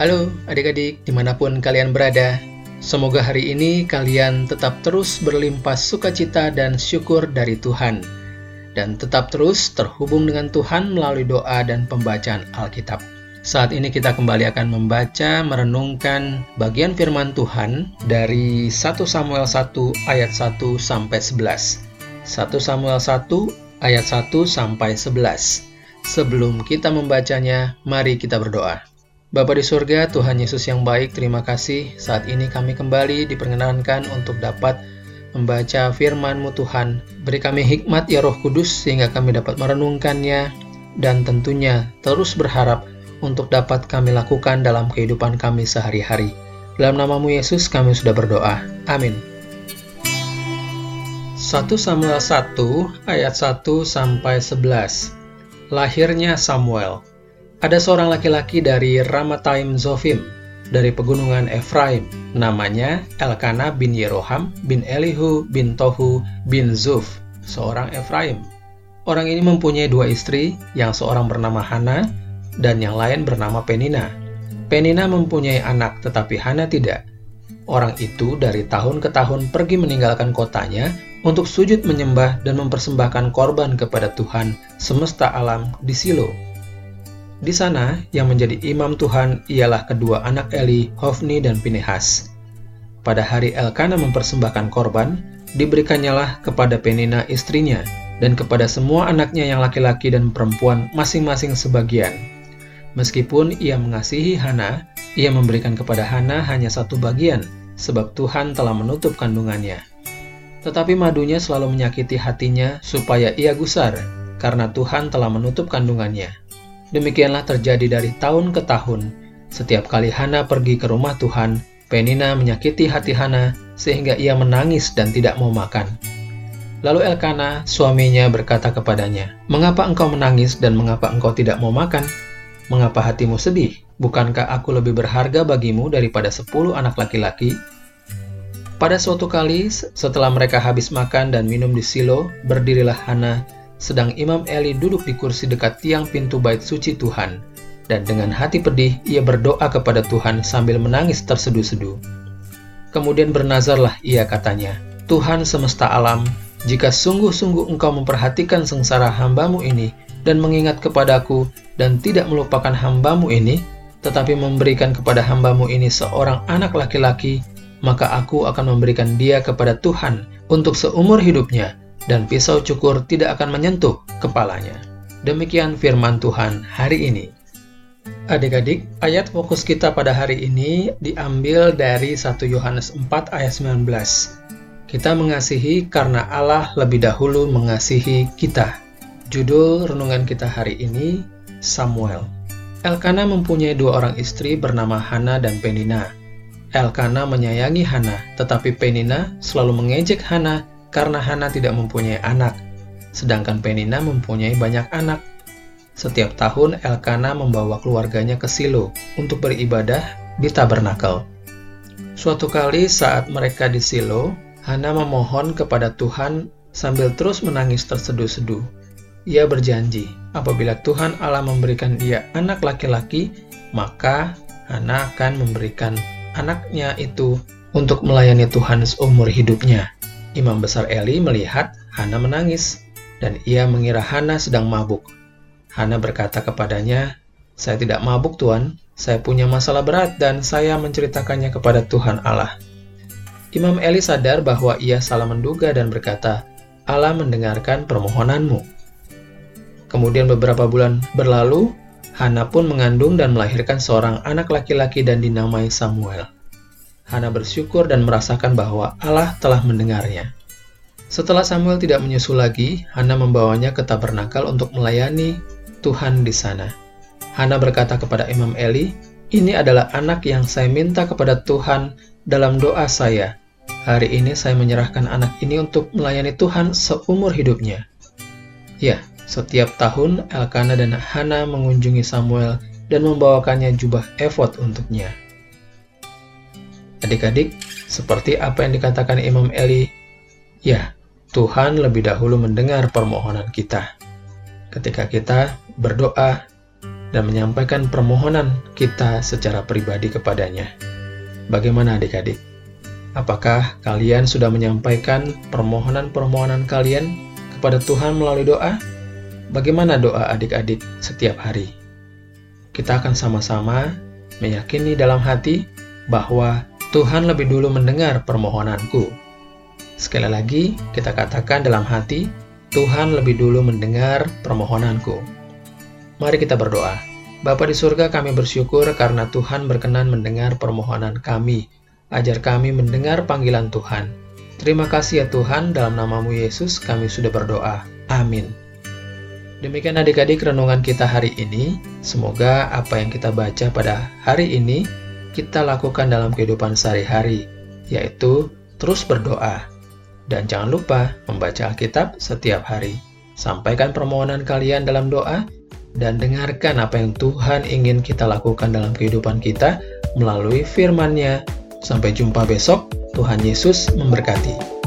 Halo adik-adik di mana pun kalian berada Semoga hari ini kalian tetap terus berlimpah sukacita dan syukur dari Tuhan Dan tetap terus terhubung dengan Tuhan melalui doa dan pembacaan Alkitab saat ini kita kembali akan membaca, merenungkan bagian firman Tuhan dari 1 Samuel 1 ayat 1 sampai 11. 1 Samuel 1 ayat 1 sampai 11. Sebelum kita membacanya, mari kita berdoa. Bapa di surga, Tuhan Yesus yang baik, terima kasih saat ini kami kembali diperkenankan untuk dapat membaca firman-Mu Tuhan. Beri kami hikmat ya Roh Kudus sehingga kami dapat merenungkannya dan tentunya terus berharap untuk dapat kami lakukan dalam kehidupan kami sehari-hari. Dalam namamu Yesus kami sudah berdoa. Amin. 1 Samuel 1 ayat 1 sampai 11. Lahirnya Samuel. Ada seorang laki-laki dari Ramataim Zofim dari pegunungan Efraim. Namanya Elkana bin Yeroham bin Elihu bin Tohu bin Zuf, seorang Efraim. Orang ini mempunyai dua istri, yang seorang bernama Hana dan yang lain bernama Penina. Penina mempunyai anak, tetapi Hana tidak. Orang itu dari tahun ke tahun pergi meninggalkan kotanya untuk sujud menyembah dan mempersembahkan korban kepada Tuhan semesta alam di Silo. Di sana, yang menjadi imam Tuhan ialah kedua anak Eli, Hofni dan Pinehas. Pada hari Elkana mempersembahkan korban, diberikannya kepada Penina istrinya, dan kepada semua anaknya yang laki-laki dan perempuan masing-masing sebagian. Meskipun ia mengasihi Hana, ia memberikan kepada Hana hanya satu bagian, sebab Tuhan telah menutup kandungannya. Tetapi madunya selalu menyakiti hatinya supaya ia gusar, karena Tuhan telah menutup kandungannya. Demikianlah terjadi dari tahun ke tahun. Setiap kali Hana pergi ke rumah Tuhan, Penina menyakiti hati Hana sehingga ia menangis dan tidak mau makan. Lalu Elkana, suaminya berkata kepadanya, "Mengapa engkau menangis dan mengapa engkau tidak mau makan?" Mengapa hatimu sedih? Bukankah aku lebih berharga bagimu daripada sepuluh anak laki-laki? Pada suatu kali, setelah mereka habis makan dan minum di silo, berdirilah Hana, sedang Imam Eli duduk di kursi dekat tiang pintu bait suci Tuhan. Dan dengan hati pedih, ia berdoa kepada Tuhan sambil menangis terseduh-seduh. Kemudian bernazarlah ia katanya, Tuhan semesta alam, jika sungguh-sungguh engkau memperhatikan sengsara hambamu ini, dan mengingat kepadaku dan tidak melupakan hambamu ini, tetapi memberikan kepada hambamu ini seorang anak laki-laki, maka aku akan memberikan dia kepada Tuhan untuk seumur hidupnya, dan pisau cukur tidak akan menyentuh kepalanya. Demikian firman Tuhan hari ini. Adik-adik, ayat fokus kita pada hari ini diambil dari 1 Yohanes 4 ayat 19. Kita mengasihi karena Allah lebih dahulu mengasihi kita. Judul renungan kita hari ini, Samuel. Elkana mempunyai dua orang istri bernama Hana dan Penina. Elkana menyayangi Hana, tetapi Penina selalu mengejek Hana karena Hana tidak mempunyai anak, sedangkan Penina mempunyai banyak anak. Setiap tahun Elkana membawa keluarganya ke Silo untuk beribadah di tabernakel. Suatu kali saat mereka di Silo, Hana memohon kepada Tuhan sambil terus menangis terseduh-seduh. Ia berjanji, apabila Tuhan Allah memberikan dia anak laki-laki, maka Hana akan memberikan anaknya itu untuk melayani Tuhan seumur hidupnya. Imam besar Eli melihat Hana menangis, dan ia mengira Hana sedang mabuk. Hana berkata kepadanya, "Saya tidak mabuk, Tuhan. Saya punya masalah berat dan saya menceritakannya kepada Tuhan Allah." Imam Eli sadar bahwa ia salah menduga dan berkata, "Allah mendengarkan permohonanmu." Kemudian beberapa bulan berlalu, Hana pun mengandung dan melahirkan seorang anak laki-laki dan dinamai Samuel. Hana bersyukur dan merasakan bahwa Allah telah mendengarnya. Setelah Samuel tidak menyusul lagi, Hana membawanya ke tabernakel untuk melayani Tuhan di sana. Hana berkata kepada Imam Eli, "Ini adalah anak yang saya minta kepada Tuhan dalam doa saya. Hari ini saya menyerahkan anak ini untuk melayani Tuhan seumur hidupnya." Ya, setiap tahun, Elkana dan Hana mengunjungi Samuel dan membawakannya jubah efod untuknya. Adik-adik, seperti apa yang dikatakan Imam Eli, ya, Tuhan lebih dahulu mendengar permohonan kita. Ketika kita berdoa, dan menyampaikan permohonan kita secara pribadi kepadanya. Bagaimana adik-adik? Apakah kalian sudah menyampaikan permohonan-permohonan kalian kepada Tuhan melalui doa? Bagaimana doa adik-adik setiap hari? Kita akan sama-sama meyakini dalam hati bahwa Tuhan lebih dulu mendengar permohonanku. Sekali lagi, kita katakan dalam hati, Tuhan lebih dulu mendengar permohonanku. Mari kita berdoa. Bapa di surga, kami bersyukur karena Tuhan berkenan mendengar permohonan kami. Ajar kami mendengar panggilan Tuhan. Terima kasih ya Tuhan, dalam namamu Yesus kami sudah berdoa. Amin. Demikian adik-adik renungan kita hari ini. Semoga apa yang kita baca pada hari ini kita lakukan dalam kehidupan sehari-hari, yaitu terus berdoa. Dan jangan lupa membaca Alkitab setiap hari. Sampaikan permohonan kalian dalam doa dan dengarkan apa yang Tuhan ingin kita lakukan dalam kehidupan kita melalui firman-Nya. Sampai jumpa besok. Tuhan Yesus memberkati.